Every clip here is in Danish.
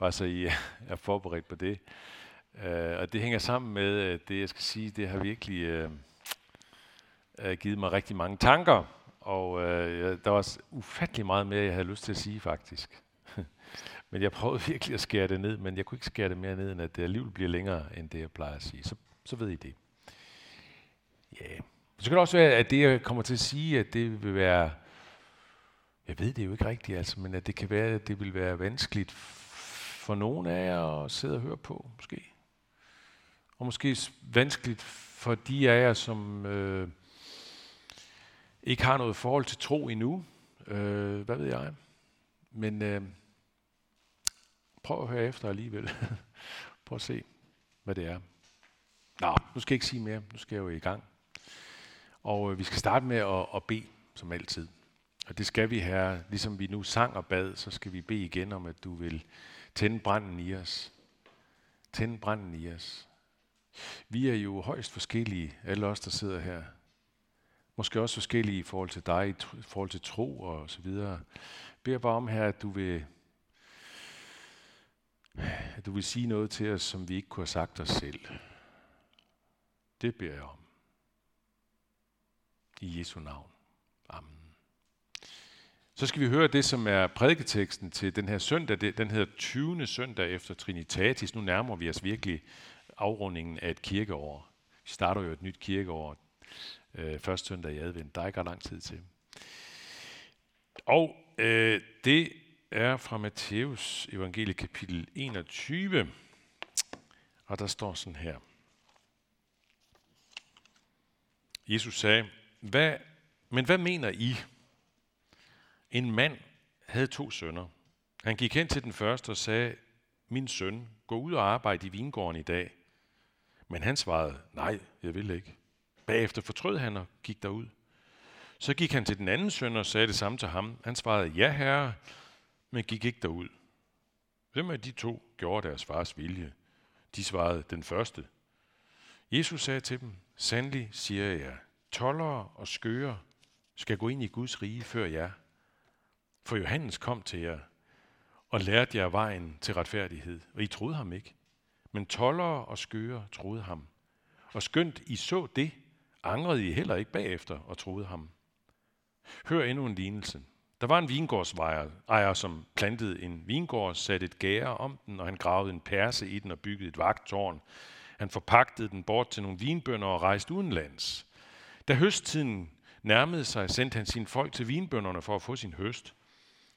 Bare så I er forberedt på det. Uh, og det hænger sammen med, uh, det jeg skal sige, det har virkelig uh, uh, givet mig rigtig mange tanker. Og uh, der var ufattelig meget mere, jeg havde lyst til at sige faktisk. men jeg prøvede virkelig at skære det ned, men jeg kunne ikke skære det mere ned, end at det alligevel bliver længere, end det jeg plejer at sige. Så, så ved I det. Ja. Yeah. Så kan det også være, at det, jeg kommer til at sige, at det vil være jeg ved det jo ikke rigtigt, altså, men at det kan være, at det vil være vanskeligt for nogen af jer at sidde og høre på, måske. Og måske vanskeligt for de af jer, som øh, ikke har noget forhold til tro endnu. Øh, hvad ved jeg? Men øh, prøv at høre efter alligevel. prøv at se, hvad det er. Nå, nu skal jeg ikke sige mere. Nu skal jeg jo i gang. Og øh, vi skal starte med at, at bede, som altid. Og det skal vi her, ligesom vi nu sang og bad, så skal vi bede igen om, at du vil tænde branden i os. Tænde branden i os. Vi er jo højst forskellige, alle os, der sidder her. Måske også forskellige i forhold til dig, i forhold til tro og så videre. Jeg beder bare om her, at du vil, at du vil sige noget til os, som vi ikke kunne have sagt os selv. Det beder jeg om. I Jesu navn. Amen. Så skal vi høre det, som er prædiketeksten til den her søndag. Den hedder 20. søndag efter Trinitatis. Nu nærmer vi os virkelig afrundingen af et kirkeår. Vi starter jo et nyt kirkeår øh, første søndag i advent. Der er ikke lang tid til. Og øh, det er fra Matthæus evangelie kapitel 21. Og der står sådan her. Jesus sagde, hvad, men hvad mener I? En mand havde to sønner. Han gik hen til den første og sagde, min søn, gå ud og arbejde i vingården i dag. Men han svarede, nej, jeg vil ikke. Bagefter fortrød han og gik derud. Så gik han til den anden søn og sagde det samme til ham. Han svarede, ja herre, men gik ikke derud. Hvem af de to gjorde deres fars vilje? De svarede, den første. Jesus sagde til dem, sandelig siger jeg, tollere og skøre skal gå ind i Guds rige før jer. For Johannes kom til jer og lærte jer vejen til retfærdighed, og I troede ham ikke. Men tollere og skøre troede ham. Og skønt I så det, angrede I heller ikke bagefter og troede ham. Hør endnu en lignelse. Der var en vingårdsejer, som plantede en vingård, satte et gære om den, og han gravede en perse i den og byggede et vagttårn. Han forpagtede den bort til nogle vinbønder og rejste udenlands. Da høsttiden nærmede sig, sendte han sine folk til vinbønderne for at få sin høst.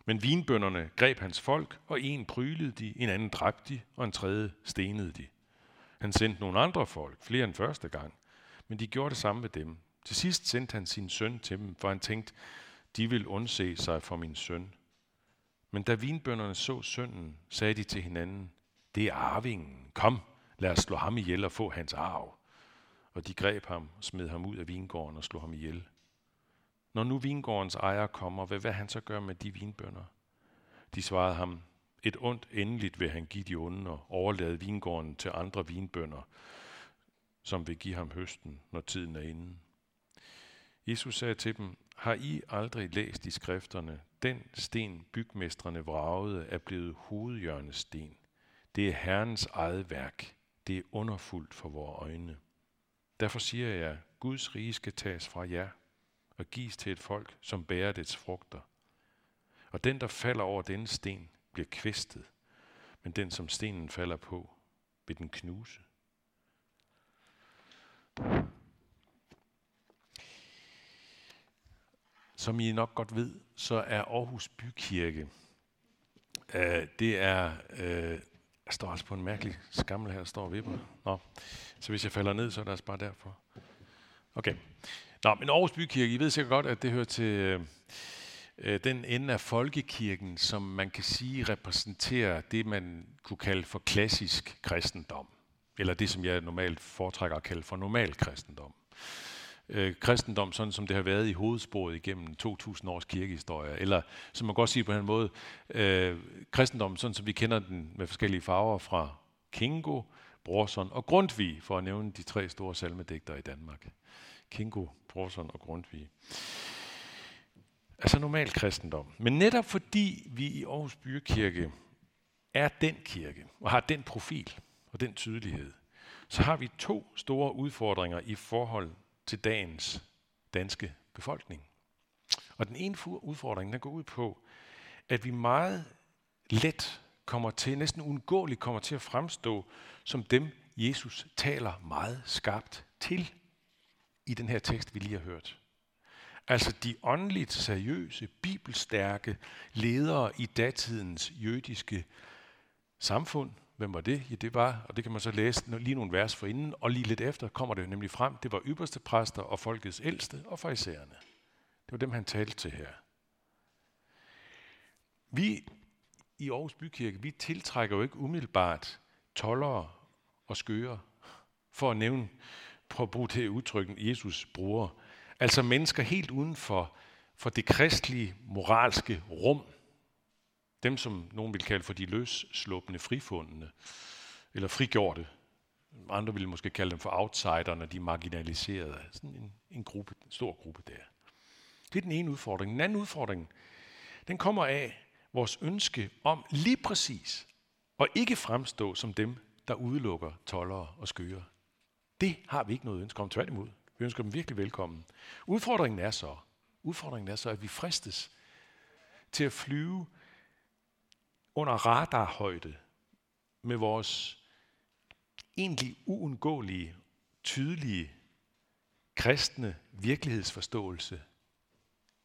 Men vinbønderne greb hans folk, og en prylede de, en anden dræbte de, og en tredje stenede de. Han sendte nogle andre folk, flere end første gang, men de gjorde det samme med dem. Til sidst sendte han sin søn til dem, for han tænkte, de vil undse sig for min søn. Men da vinbønderne så sønnen, sagde de til hinanden, det er arvingen, kom, lad os slå ham ihjel og få hans arv. Og de greb ham og smed ham ud af vingården og slog ham ihjel. Når nu vingårdens ejer kommer, hvad vil han så gøre med de vinbønder? De svarede ham, et ondt endeligt vil han give de onde og overlade vingården til andre vinbønder, som vil give ham høsten, når tiden er inde. Jesus sagde til dem, har I aldrig læst i skrifterne, den sten bygmestrene vragede er blevet hovedhjørnesten. Det er Herrens eget værk. Det er underfuldt for vores øjne. Derfor siger jeg, Guds rige skal tages fra jer og gives til et folk, som bærer dets frugter. Og den, der falder over denne sten, bliver kvæstet, men den, som stenen falder på, vil den knuse. Som I nok godt ved, så er Aarhus Bykirke, øh, det er, øh, der står altså på en mærkelig skammel her, der står vipper. Nå, så hvis jeg falder ned, så er det altså bare derfor. Okay. Nå, men Aarhus Bykirke, I ved sikkert godt, at det hører til øh, øh, den ende af folkekirken, som man kan sige repræsenterer det, man kunne kalde for klassisk kristendom. Eller det, som jeg normalt foretrækker at kalde for normal kristendom. Øh, kristendom, sådan som det har været i hovedsporet igennem 2000 års kirkehistorie. Eller, som man godt sige på en måde, øh, kristendom, sådan som vi kender den med forskellige farver fra Kingo, Brorson og Grundtvig, for at nævne de tre store salmedigtere i Danmark. Kingo, Brorson og Grundtvig. Altså normal kristendom. Men netop fordi vi i Aarhus Bykirke er den kirke, og har den profil og den tydelighed, så har vi to store udfordringer i forhold til dagens danske befolkning. Og den ene udfordring, den går ud på, at vi meget let kommer til, næsten uundgåeligt kommer til at fremstå som dem, Jesus taler meget skarpt til i den her tekst, vi lige har hørt. Altså de åndeligt seriøse, bibelstærke ledere i datidens jødiske samfund. Hvem var det? Ja, det var, og det kan man så læse lige nogle vers for inden, og lige lidt efter kommer det nemlig frem, det var ypperste præster og folkets ældste og farisæerne. Det var dem, han talte til her. Vi i Aarhus Bykirke, vi tiltrækker jo ikke umiddelbart tollere og skøre, for at nævne, prøv at bruge det udtryk, Jesus bruger. Altså mennesker helt uden for, for det kristelige, moralske rum. Dem, som nogen vil kalde for de løsslåbende frifundene, eller frigjorte. Andre vil måske kalde dem for outsiderne, de marginaliserede. Sådan en, en, gruppe, en stor gruppe der. Det er den ene udfordring. Den anden udfordring, den kommer af vores ønske om lige præcis at ikke fremstå som dem, der udelukker tollere og skøre. Det har vi ikke noget ønske om, tværtimod. Vi ønsker dem virkelig velkommen. Udfordringen er så, udfordringen er så, at vi fristes til at flyve under radarhøjde med vores egentlig uundgåelige, tydelige, kristne virkelighedsforståelse.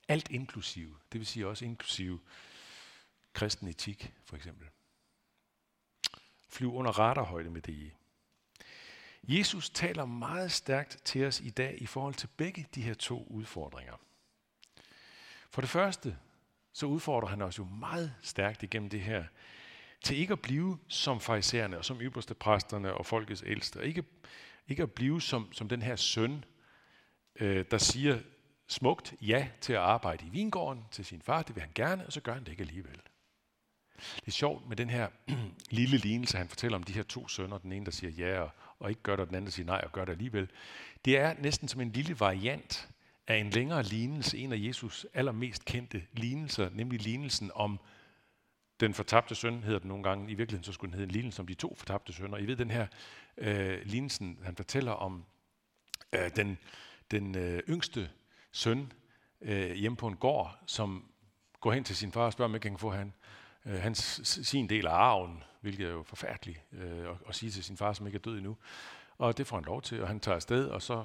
Alt inklusive, det vil sige også inklusive kristen etik, for eksempel. Flyve under radarhøjde med det i. Jesus taler meget stærkt til os i dag i forhold til begge de her to udfordringer. For det første, så udfordrer han os jo meget stærkt igennem det her, til ikke at blive som farisæerne og som ypperste præsterne og folkets ældste, og ikke, ikke at blive som, som den her søn, øh, der siger smukt ja til at arbejde i vingården til sin far, det vil han gerne, og så gør han det ikke alligevel. Det er sjovt med den her lille lignelse, han fortæller om de her to sønner, den ene, der siger ja og, og ikke gør det, og den anden, siger nej og gør det alligevel. Det er næsten som en lille variant af en længere lignelse, en af Jesus allermest kendte lignelser, nemlig lignelsen om den fortabte søn, hedder den nogle gange. I virkeligheden så skulle den hedde en lignelse om de to fortabte sønner. I ved den her øh, lignelsen, han fortæller om øh, den, den øh, yngste søn øh, hjemme på en gård, som går hen til sin far og spørger, om ikke han kan få han, øh, hans, sin del af arven, hvilket er jo forfærdeligt øh, at, at sige til sin far, som ikke er død endnu. Og det får han lov til, og han tager afsted, og så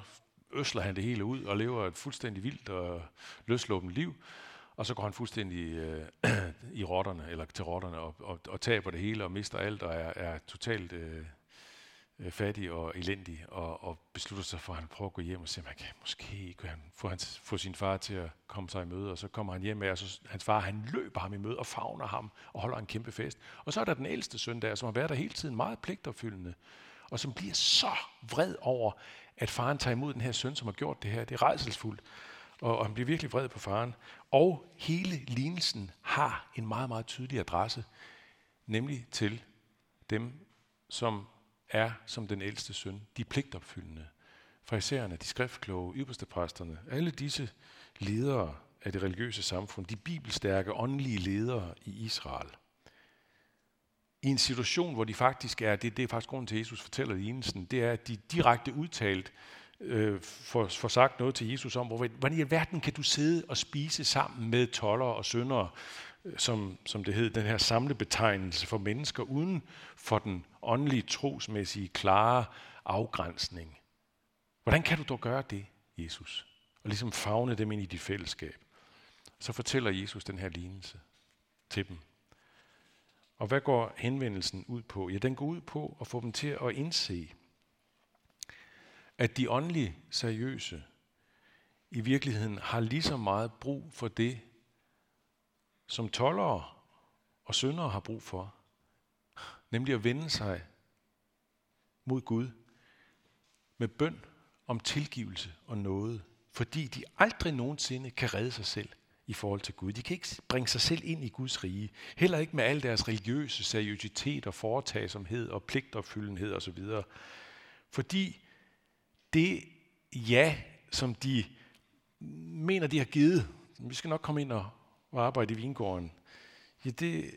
øsler han det hele ud og lever et fuldstændig vildt og løsluppent liv. Og så går han fuldstændig øh, i rotterne, eller til rotterne, og, og, og taber det hele og mister alt, og er, er totalt øh, øh, fattig og elendig, og, og beslutter sig for, at han prøver at gå hjem og se, om han kan måske kan han få, hans, få sin far til at komme sig i møde, og så kommer han hjem med, og så, hans far han løber ham i møde og favner ham og holder en kæmpe fest. Og så er der den ældste søn der, som har været der hele tiden meget pligtopfyldende, og som bliver så vred over, at faren tager imod den her søn, som har gjort det her. Det er rejselsfuldt, og, og han bliver virkelig vred på faren. Og hele lignelsen har en meget, meget tydelig adresse, nemlig til dem, som er som den ældste søn, de pligtopfyldende. Fraisererne, de skriftkloge, ypperste præsterne, alle disse ledere af det religiøse samfund, de bibelstærke, åndelige ledere i Israel. I en situation, hvor de faktisk er, det, det er faktisk grunden til, at Jesus fortæller lignelsen, det er, at de direkte udtalt øh, får, får sagt noget til Jesus om, hvor, hvordan i alverden kan du sidde og spise sammen med toller og syndere, som, som det hed, den her samlebetegnelse for mennesker uden for den åndelige, trosmæssige, klare afgrænsning. Hvordan kan du dog gøre det, Jesus? Og ligesom fagne dem ind i dit fællesskab. Så fortæller Jesus den her lignelse til dem. Og hvad går henvendelsen ud på? Ja, den går ud på at få dem til at indse, at de åndelige seriøse i virkeligheden har lige så meget brug for det, som tollere og syndere har brug for, nemlig at vende sig mod Gud med bøn om tilgivelse og noget, fordi de aldrig nogensinde kan redde sig selv i forhold til Gud. De kan ikke bringe sig selv ind i Guds rige. Heller ikke med al deres religiøse seriøsitet og foretagsomhed og pligtopfyldenhed osv. Fordi det ja, som de mener, de har givet, vi skal nok komme ind og og arbejde i vingården, ja, det,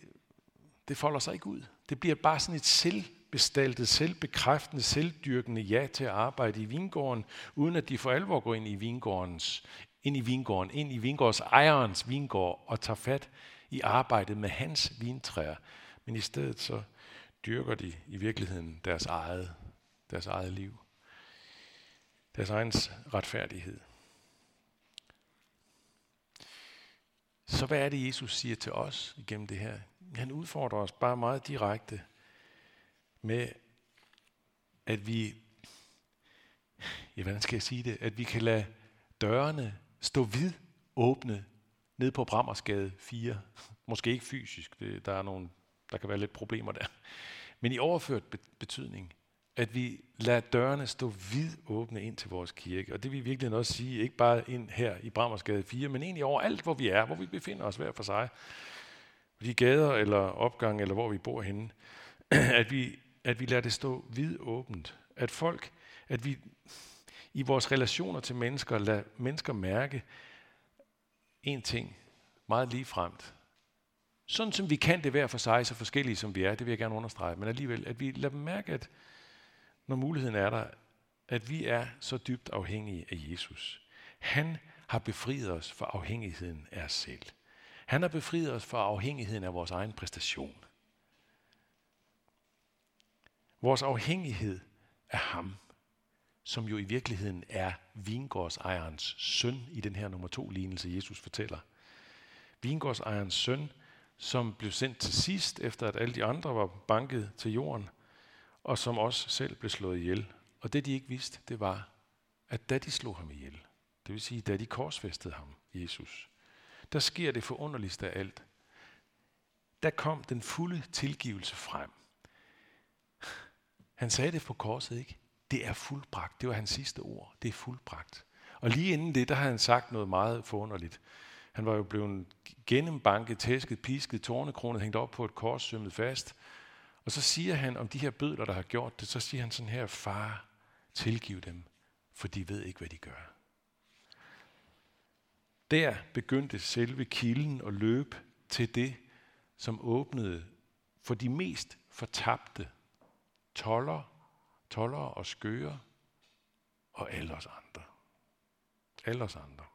det folder sig ikke ud. Det bliver bare sådan et selvbestaltet, selvbekræftende, selvdyrkende ja til at arbejde i vingården, uden at de for alvor går ind i vingårdens, ind i vingården, ind i vingårds ejerens vingård og tager fat i arbejdet med hans vintræer. Men i stedet så dyrker de i virkeligheden deres eget, deres eget liv. Deres egen retfærdighed. Så hvad er det, Jesus siger til os igennem det her? Han udfordrer os bare meget direkte med, at vi, ja, hvordan skal jeg sige det, at vi kan lade dørene stå vid åbne ned på Brammersgade 4. Måske ikke fysisk, det, der, er nogle, der kan være lidt problemer der. Men i overført betydning, at vi lader dørene stå vid åbne ind til vores kirke. Og det vil virkelig også sige, ikke bare ind her i Brammersgade 4, men egentlig overalt, hvor vi er, hvor vi befinder os hver for sig. De gader eller opgang, eller hvor vi bor henne. At vi, at vi lader det stå vid åbent. At folk, at vi i vores relationer til mennesker, lader mennesker mærke en ting meget ligefremt. Sådan som vi kan det hver for sig, så forskellige som vi er, det vil jeg gerne understrege, men alligevel, at vi lader dem mærke, at når muligheden er der, at vi er så dybt afhængige af Jesus. Han har befriet os for afhængigheden af os selv. Han har befriet os for afhængigheden af vores egen præstation. Vores afhængighed af ham, som jo i virkeligheden er vingårdsejerens søn i den her nummer to lignelse, Jesus fortæller. Vingårdsejerens søn, som blev sendt til sidst, efter at alle de andre var banket til jorden, og som også selv blev slået ihjel. Og det de ikke vidste, det var, at da de slog ham ihjel, det vil sige, da de korsfæstede ham, Jesus, der sker det forunderligste af alt. Der kom den fulde tilgivelse frem. Han sagde det på korset, ikke? Det er fuldbragt. Det var hans sidste ord. Det er fuldbragt. Og lige inden det, der har han sagt noget meget forunderligt. Han var jo blevet gennembanket, tæsket, pisket, tårnekronet, hængt op på et kors, sømmet fast. Og så siger han om de her bødler, der har gjort det, så siger han sådan her, far, tilgiv dem, for de ved ikke, hvad de gør. Der begyndte selve kilden at løbe til det, som åbnede for de mest fortabte toller, toller og skøre og alle os andre. Alle os andre.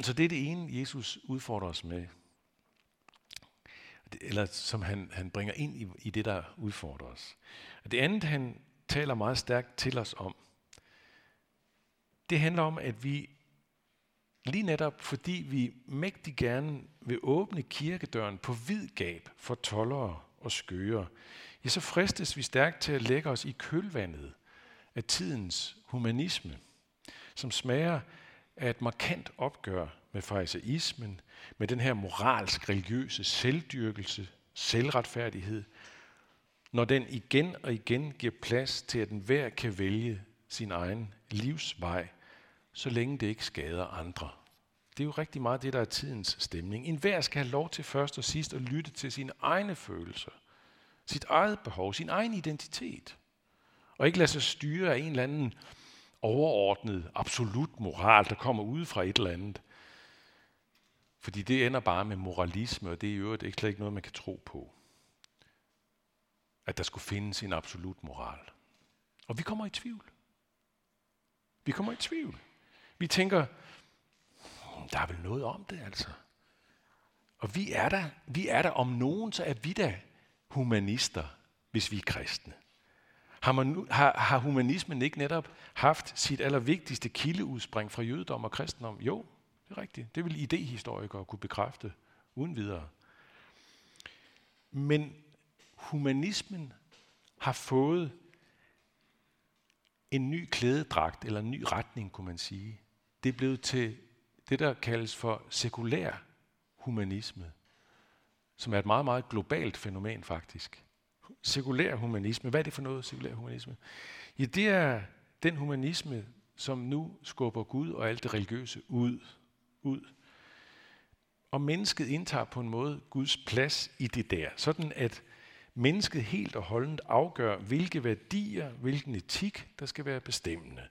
Så det er det ene, Jesus udfordrer os med eller som han, han bringer ind i, i det, der udfordrer os. Og det andet, han taler meget stærkt til os om, det handler om, at vi lige netop, fordi vi mægtig gerne vil åbne kirkedøren på vid gab for tollere og skøre, ja, så fristes vi stærkt til at lægge os i kølvandet af tidens humanisme, som smager er et markant opgør med fariseismen, med den her moralsk religiøse selvdyrkelse, selvretfærdighed, når den igen og igen giver plads til, at enhver kan vælge sin egen livsvej, så længe det ikke skader andre. Det er jo rigtig meget det, der er tidens stemning. En hver skal have lov til først og sidst at lytte til sine egne følelser, sit eget behov, sin egen identitet. Og ikke lade sig styre af en eller anden overordnet, absolut moral, der kommer ud fra et eller andet. Fordi det ender bare med moralisme, og det er i øvrigt ikke, slet ikke noget, man kan tro på. At der skulle findes en absolut moral. Og vi kommer i tvivl. Vi kommer i tvivl. Vi tænker, hmm, der er vel noget om det altså. Og vi er der, vi er der om nogen, så er vi da humanister, hvis vi er kristne. Har, man, har, har humanismen ikke netop haft sit allervigtigste kildeudspring fra jødedom og kristendom? Jo, det er rigtigt. Det vil idehistorikere kunne bekræfte uden videre. Men humanismen har fået en ny klædedragt, eller en ny retning, kunne man sige. Det er blevet til det, der kaldes for sekulær humanisme, som er et meget, meget globalt fænomen faktisk. Sekulær humanisme, hvad er det for noget, sekulær humanisme? Ja, det er den humanisme, som nu skubber Gud og alt det religiøse ud ud. Og mennesket indtager på en måde Guds plads i det der, sådan at mennesket helt og holdent afgør, hvilke værdier, hvilken etik, der skal være bestemmende.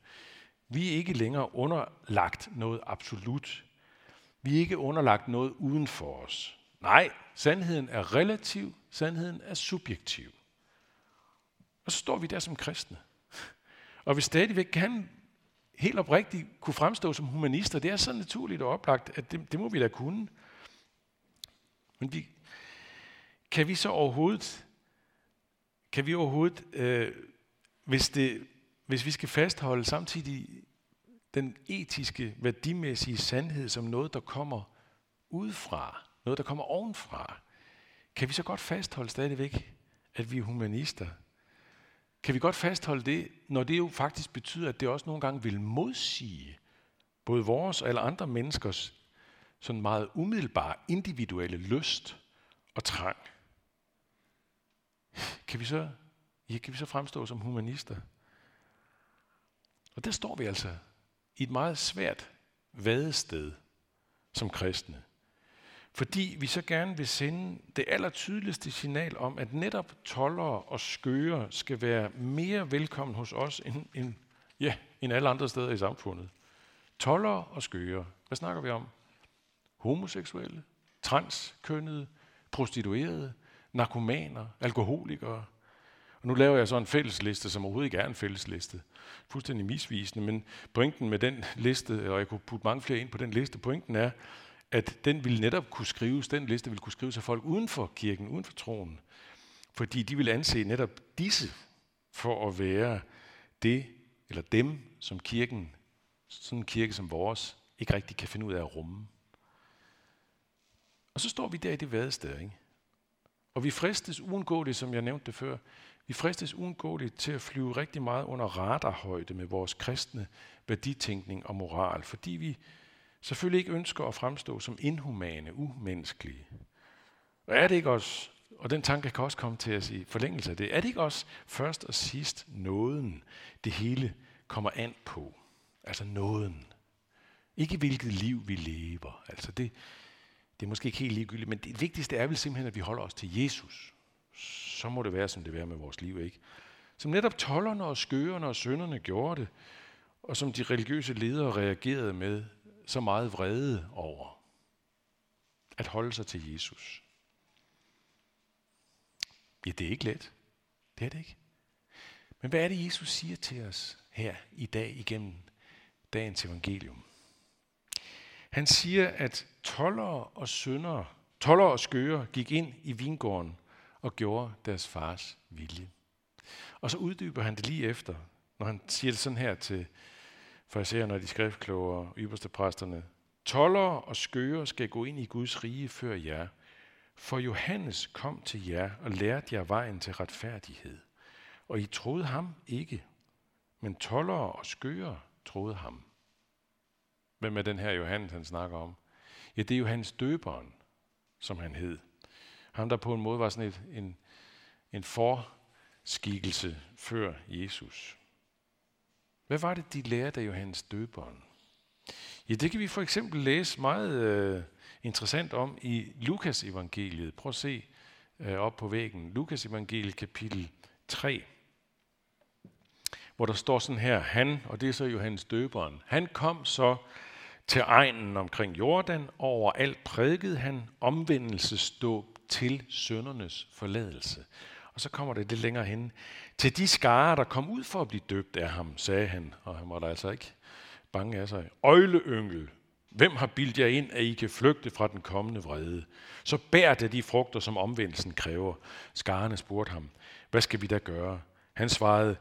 Vi er ikke længere underlagt noget absolut. Vi er ikke underlagt noget uden for os. Nej, sandheden er relativ, Sandheden er subjektiv. Og så står vi der som kristne. Og vi stadigvæk kan helt oprigtigt kunne fremstå som humanister. Det er så naturligt og oplagt, at det, det må vi da kunne. Men vi, kan vi så overhovedet, kan vi overhovedet, øh, hvis, det, hvis vi skal fastholde samtidig den etiske, værdimæssige sandhed som noget, der kommer udefra, noget, der kommer ovenfra, kan vi så godt fastholde stadigvæk, at vi er humanister? Kan vi godt fastholde det, når det jo faktisk betyder, at det også nogle gange vil modsige både vores og alle andre menneskers sådan meget umiddelbare individuelle lyst og trang? Kan vi så, ja, kan vi så fremstå som humanister? Og der står vi altså i et meget svært vadested som kristne. Fordi vi så gerne vil sende det allertydeligste signal om, at netop tollere og skøre skal være mere velkommen hos os end, end, ja, end alle andre steder i samfundet. Tollere og skøre. Hvad snakker vi om? Homoseksuelle, transkønnede, prostituerede, narkomaner, alkoholikere. Og nu laver jeg så en fællesliste, som overhovedet ikke er en fællesliste. Fuldstændig misvisende, men pointen med den liste, og jeg kunne putte mange flere ind på den liste, pointen er, at den ville netop kunne skrives, den liste ville kunne skrives af folk uden for kirken, uden for troen. Fordi de ville anse netop disse for at være det, eller dem, som kirken, sådan en kirke som vores, ikke rigtig kan finde ud af at rumme. Og så står vi der i det vadested, ikke? Og vi fristes uundgåeligt, som jeg nævnte det før, vi fristes uundgåeligt til at flyve rigtig meget under radarhøjde med vores kristne værditænkning og moral, fordi vi selvfølgelig ikke ønsker at fremstå som inhumane, umenneskelige. Og er det ikke også, og den tanke kan også komme til os sige forlængelse af det, er det ikke også først og sidst nåden, det hele kommer an på? Altså nåden. Ikke hvilket liv vi lever. Altså det, det er måske ikke helt ligegyldigt, men det vigtigste er vel simpelthen, at vi holder os til Jesus. Så må det være, som det er med vores liv, ikke? Som netop tollerne og skørerne og sønderne gjorde det, og som de religiøse ledere reagerede med så meget vrede over. At holde sig til Jesus. Ja, det er ikke let. Det er det ikke. Men hvad er det, Jesus siger til os her i dag igennem dagens evangelium? Han siger, at tollere og syndere, tollere og skøre gik ind i vingården og gjorde deres fars vilje. Og så uddyber han det lige efter, når han siger det sådan her til Farisererne og de skriftkloge og ypperste præsterne. Tollere og skøger skal gå ind i Guds rige før jer, for Johannes kom til jer og lærte jer vejen til retfærdighed. Og I troede ham ikke, men tollere og skøger troede ham. Hvem er den her Johannes, han snakker om? Ja, det er Johannes døberen, som han hed. Ham, der på en måde var sådan et, en, en forskikkelse før Jesus. Hvad var det, de lærte af Johannes døberen? Ja, det kan vi for eksempel læse meget øh, interessant om i Lukas evangeliet. Prøv at se øh, op på væggen. Lukas evangeliet kapitel 3 hvor der står sådan her, han, og det er så Johannes døberen, han kom så til egnen omkring Jordan, og overalt prædikede han omvendelsesdåb til søndernes forladelse. Og så kommer det lidt længere hen. Til de skarer, der kom ud for at blive døbt af ham, sagde han, og han var der altså ikke bange af sig. Øjleyngel, hvem har bildt jer ind, at I kan flygte fra den kommende vrede? Så bær det de frugter, som omvendelsen kræver. Skarerne spurgte ham, hvad skal vi da gøre? Han svarede,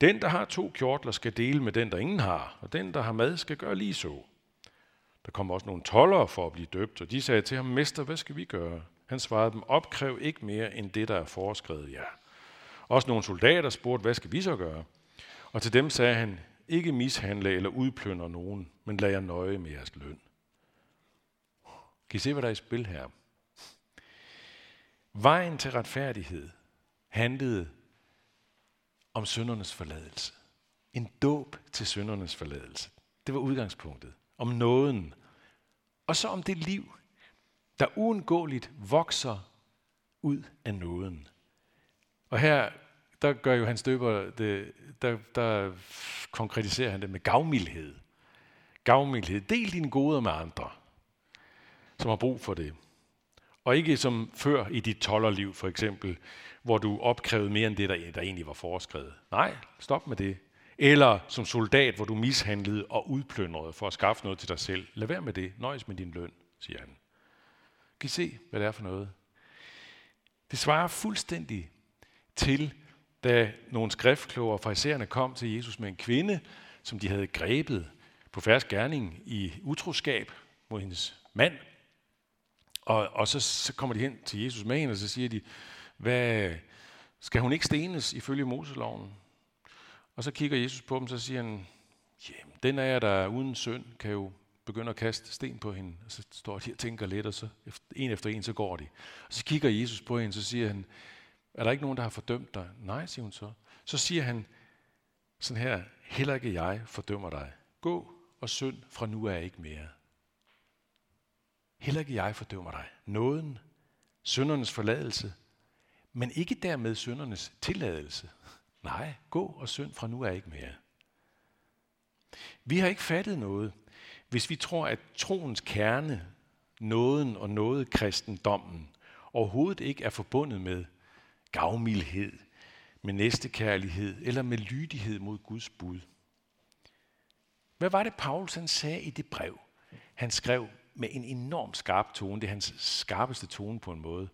den, der har to kjortler, skal dele med den, der ingen har, og den, der har mad, skal gøre lige så. Der kom også nogle tollere for at blive døbt, og de sagde til ham, Mester, hvad skal vi gøre? Han svarede dem, opkræv ikke mere end det, der er foreskrevet jer. Ja. Også nogle soldater spurgte, hvad skal vi så gøre? Og til dem sagde han, ikke mishandle eller udplyndre nogen, men lad jer nøje med jeres løn. Kan I se, hvad der er i spil her? Vejen til retfærdighed handlede om syndernes forladelse. En dåb til syndernes forladelse. Det var udgangspunktet. Om nåden. Og så om det liv, der uundgåeligt vokser ud af nåden. Og her, der gør jo hans døber, det, der, der konkretiserer han det med gavmildhed. Gavmildhed. Del dine goder med andre, som har brug for det. Og ikke som før i dit tollerliv for eksempel, hvor du opkrævede mere end det, der, der egentlig var foreskrevet. Nej, stop med det. Eller som soldat, hvor du mishandlede og udplyndrede for at skaffe noget til dig selv. Lad være med det. Nøjes med din løn, siger han. Kan I se, hvad det er for noget? Det svarer fuldstændig til, da nogle skriftkloge fra isærne kom til Jesus med en kvinde, som de havde grebet på færds gerning i utroskab mod hendes mand. Og, og så, så kommer de hen til Jesus med hende, og så siger de, hvad, skal hun ikke stenes ifølge Moseloven? Og så kigger Jesus på dem, så siger han, jamen, den af jer, der er uden synd, kan jo begynder at kaste sten på hende. Og så står de og tænker lidt, og så en efter en, så går de. Og så kigger Jesus på hende, så siger han, er der ikke nogen, der har fordømt dig? Nej, siger hun så. Så siger han sådan her, heller ikke jeg fordømmer dig. Gå og synd fra nu af ikke mere. Heller ikke jeg fordømmer dig. Nåden, syndernes forladelse, men ikke dermed syndernes tilladelse. Nej, gå og synd fra nu af ikke mere. Vi har ikke fattet noget, hvis vi tror, at troens kerne, nåden og noget kristendommen, overhovedet ikke er forbundet med gavmildhed, med næstekærlighed eller med lydighed mod Guds bud. Hvad var det, Paulus han sagde i det brev? Han skrev med en enorm skarp tone, det er hans skarpeste tone på en måde.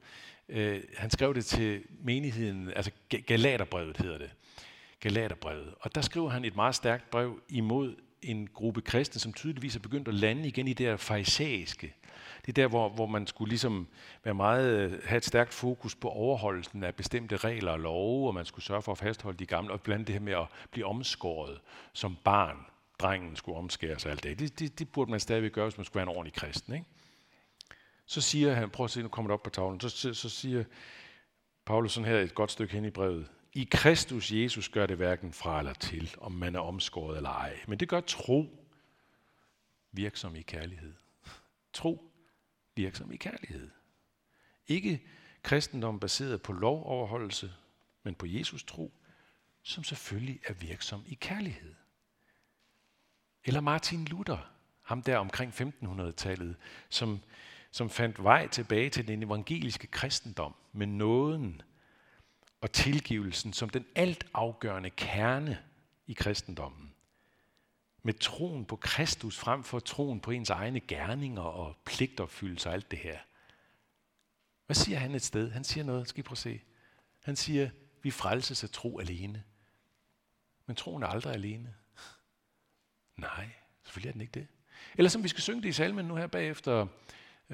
Uh, han skrev det til menigheden, altså Galaterbrevet hedder det. Galaterbrevet. Og der skriver han et meget stærkt brev imod en gruppe kristne, som tydeligvis er begyndt at lande igen i det der farisæiske. Det er der, hvor, hvor man skulle ligesom være meget, øh, have et stærkt fokus på overholdelsen af bestemte regler og love, og man skulle sørge for at fastholde de gamle, og blandt det her med at blive omskåret som barn. Drengen skulle omskæres og alt det. Det, det, det burde man stadigvæk gøre, hvis man skulle være en ordentlig kristen. Ikke? Så siger han, prøv at se, nu kommer det op på tavlen, så, så, så siger Paulus sådan her et godt stykke hen i brevet, i Kristus Jesus gør det hverken fra eller til, om man er omskåret eller ej. Men det gør tro virksom i kærlighed. Tro virksom i kærlighed. Ikke kristendom baseret på lovoverholdelse, men på Jesus tro, som selvfølgelig er virksom i kærlighed. Eller Martin Luther, ham der omkring 1500-tallet, som, som fandt vej tilbage til den evangeliske kristendom med nåden, og tilgivelsen som den altafgørende kerne i kristendommen. Med troen på Kristus frem for troen på ens egne gerninger og pligtopfyldelse og alt det her. Hvad siger han et sted? Han siger noget, skal I prøve at se. Han siger, vi frelses af tro alene. Men troen er aldrig alene. Nej, selvfølgelig er den ikke det. Eller som vi skal synge det i salmen nu her bagefter,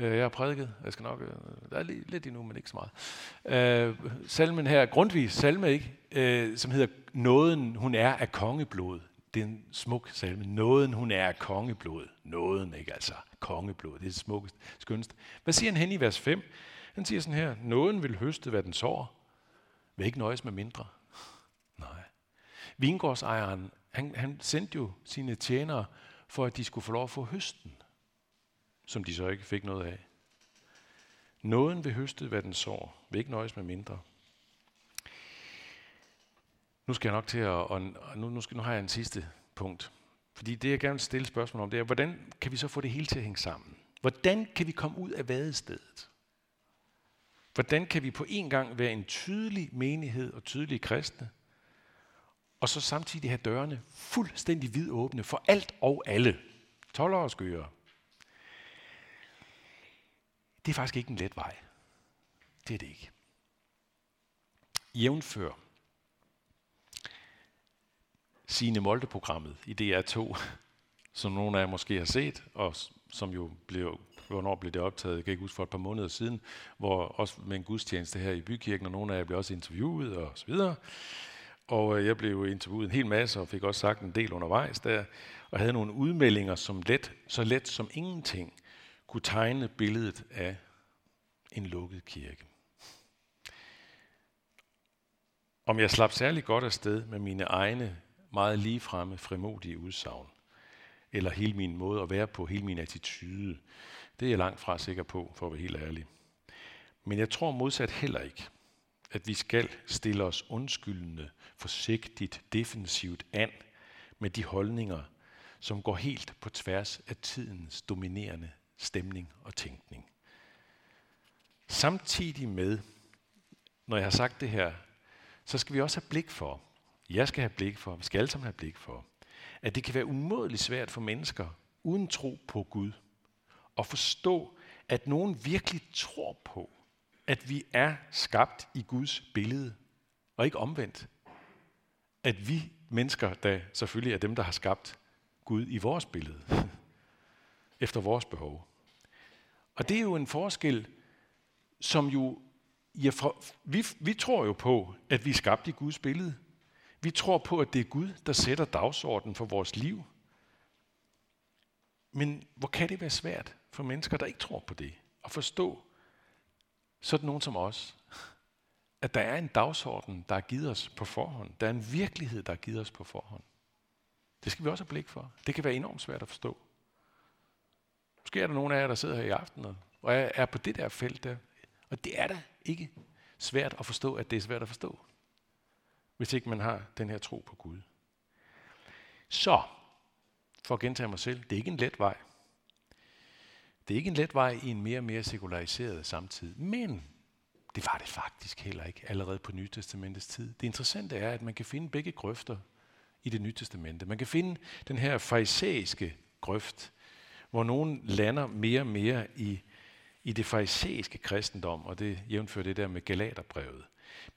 Øh, jeg har prædiket, jeg skal nok, øh, der er lidt endnu, men ikke så meget. Øh, salmen her, grundvis salme, ikke? Øh, som hedder Nåden, hun er af kongeblod. Det er en smuk salme. Nåden, hun er af kongeblod. Nåden, ikke altså kongeblod. Det er det smukkeste, skønste. Hvad siger han hen i vers 5? Han siger sådan her, Nåden vil høste, hvad den sår. Vil ikke nøjes med mindre. Nej. Vingårdsejeren, han, han sendte jo sine tjenere for, at de skulle få lov at få høsten som de så ikke fik noget af. Nåden vil høste, hvad den sår, vil ikke nøjes med mindre. Nu skal jeg nok til at, og nu, nu, skal, nu har jeg en sidste punkt. Fordi det, jeg gerne vil stille spørgsmål om, det er, hvordan kan vi så få det hele til at hænge sammen? Hvordan kan vi komme ud af vadestedet? Hvordan kan vi på en gang være en tydelig menighed og tydelige kristne, og så samtidig have dørene fuldstændig vidåbne for alt og alle? 12 års det er faktisk ikke en let vej. Det er det ikke. Jævnfør sine Molde-programmet i DR2, som nogle af jer måske har set, og som jo blev, hvornår blev det optaget, jeg kan ikke huske, for et par måneder siden, hvor også med en gudstjeneste her i bykirken, og nogle af jer blev også interviewet og så videre. Og øh, jeg blev interviewet en hel masse, og fik også sagt en del undervejs der, og havde nogle udmeldinger, som let, så let som ingenting kunne tegne billedet af en lukket kirke. Om jeg slap særlig godt af sted med mine egne, meget ligefremme, frimodige udsagn, eller hele min måde at være på, hele min attitude, det er jeg langt fra sikker på, for at være helt ærlig. Men jeg tror modsat heller ikke, at vi skal stille os undskyldende, forsigtigt, defensivt an med de holdninger, som går helt på tværs af tidens dominerende stemning og tænkning. Samtidig med, når jeg har sagt det her, så skal vi også have blik for, jeg skal have blik for, vi skal alle sammen have blik for, at det kan være umådeligt svært for mennesker uden tro på Gud at forstå, at nogen virkelig tror på, at vi er skabt i Guds billede, og ikke omvendt. At vi mennesker, der selvfølgelig er dem, der har skabt Gud i vores billede, efter vores behov. Og det er jo en forskel, som jo, ja, for, vi, vi tror jo på, at vi er skabt i Guds billede. Vi tror på, at det er Gud, der sætter dagsordenen for vores liv. Men hvor kan det være svært for mennesker, der ikke tror på det, at forstå sådan nogen som os, at der er en dagsorden, der er givet os på forhånd. Der er en virkelighed, der er givet os på forhånd. Det skal vi også have blik for. Det kan være enormt svært at forstå. Måske er der nogen af jer, der sidder her i aften og er på det der felt der. Og det er da ikke svært at forstå, at det er svært at forstå. Hvis ikke man har den her tro på Gud. Så, for at gentage mig selv, det er ikke en let vej. Det er ikke en let vej i en mere og mere sekulariseret samtid. Men det var det faktisk heller ikke allerede på Nytestamentets tid. Det interessante er, at man kan finde begge grøfter i det Nye Testamente. Man kan finde den her farisæiske grøft, hvor nogen lander mere og mere i, i det farisæiske kristendom, og det jævnfører det der med Galaterbrevet.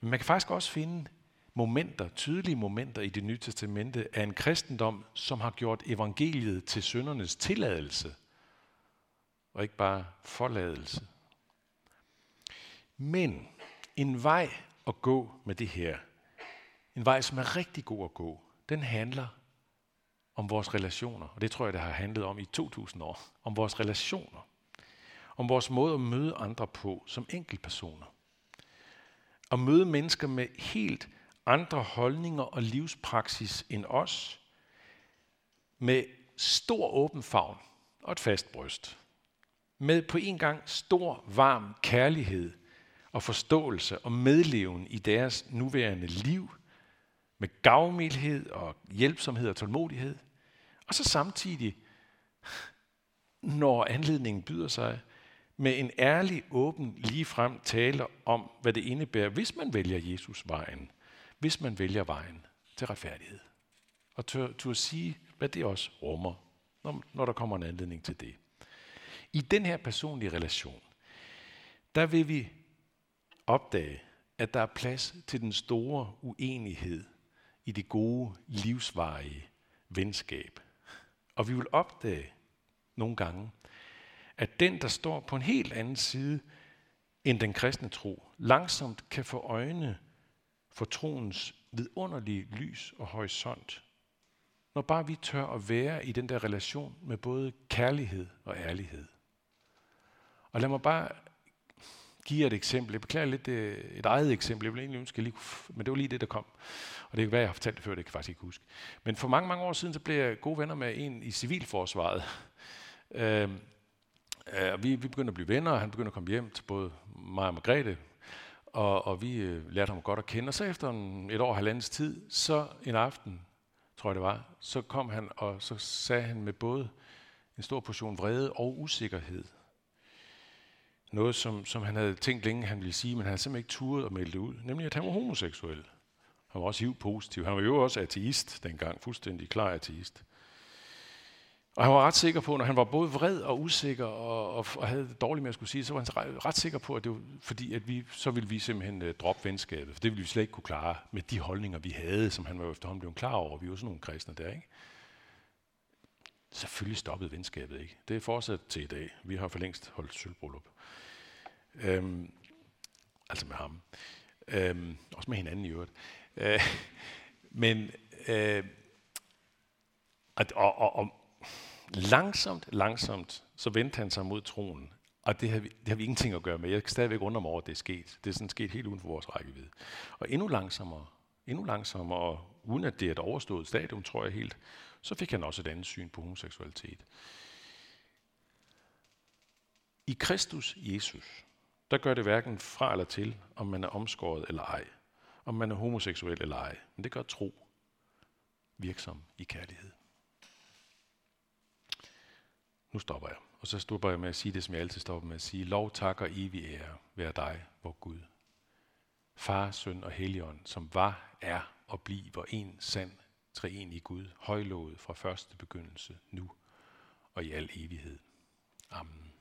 Men man kan faktisk også finde momenter, tydelige momenter i det nye testamente af en kristendom, som har gjort evangeliet til søndernes tilladelse, og ikke bare forladelse. Men en vej at gå med det her, en vej, som er rigtig god at gå, den handler om vores relationer. Og det tror jeg, det har handlet om i 2000 år. Om vores relationer. Om vores måde at møde andre på som enkeltpersoner. At møde mennesker med helt andre holdninger og livspraksis end os. Med stor åben favn og et fast bryst. Med på en gang stor, varm kærlighed og forståelse og medleven i deres nuværende liv – med gavmildhed og hjælpsomhed og tålmodighed. Og så samtidig, når anledningen byder sig, med en ærlig, åben, ligefrem tale om, hvad det indebærer, hvis man vælger Jesus vejen, hvis man vælger vejen til retfærdighed. Og tør, tør sige, hvad det også rummer, når, når der kommer en anledning til det. I den her personlige relation, der vil vi opdage, at der er plads til den store uenighed i det gode, livsvarige venskab. Og vi vil opdage nogle gange, at den, der står på en helt anden side end den kristne tro, langsomt kan få øjne for troens vidunderlige lys og horisont. Når bare vi tør at være i den der relation med både kærlighed og ærlighed. Og lad mig bare give et eksempel. Jeg beklager lidt øh, et eget eksempel. Jeg vil egentlig ønske, lige men det var lige det, der kom. Og det kan være, jeg har fortalt det før, det kan jeg faktisk ikke huske. Men for mange, mange år siden, så blev jeg gode venner med en i civilforsvaret. Øh, øh, vi, vi begyndte at blive venner, og han begyndte at komme hjem til både mig og Margrethe, og, og vi øh, lærte ham godt at kende. Og så efter en, et år og halvandets tid, så en aften, tror jeg det var, så kom han, og så sagde han med både en stor portion vrede og usikkerhed, noget, som, som han havde tænkt længe, han ville sige, men han havde simpelthen ikke turet at melde det ud, nemlig at han var homoseksuel. Han var også HIV-positiv. Han var jo også ateist dengang, fuldstændig klar ateist. Og han var ret sikker på, når han var både vred og usikker og, og, og havde det dårligt med at skulle sige, så var han ret, sikker på, at det var fordi, at vi, så ville vi simpelthen uh, droppe venskabet. For det ville vi slet ikke kunne klare med de holdninger, vi havde, som han var efterhånden blevet klar over. Vi var sådan nogle kristne der, ikke? Selvfølgelig stoppede venskabet ikke. Det er fortsat til i dag. Vi har for længst holdt sølvbryllup. Øhm, altså med ham. Øhm, også med hinanden i øvrigt. Øh, men øh, at, og, og, og langsomt, langsomt, så vendte han sig mod troen. Og det har, vi, det har vi ingenting at gøre med. Jeg kan stadigvæk undre mig over, at det er sket. Det er sådan sket helt uden for vores rækkevidde. Og endnu langsommere, endnu langsommere, og uden at det er et overstået stadium, tror jeg helt, så fik han også et andet syn på homoseksualitet. I Kristus Jesus, der gør det hverken fra eller til, om man er omskåret eller ej, om man er homoseksuel eller ej. Men det gør tro virksom i kærlighed. nu stopper jeg. Og så stopper jeg med at sige det, som jeg altid stopper med at sige. Lov, tak og evig ære være dig, vor Gud. Far, søn og helligånd, som var, er og bliver en sand treenig Gud, højlovet fra første begyndelse, nu og i al evighed. Amen.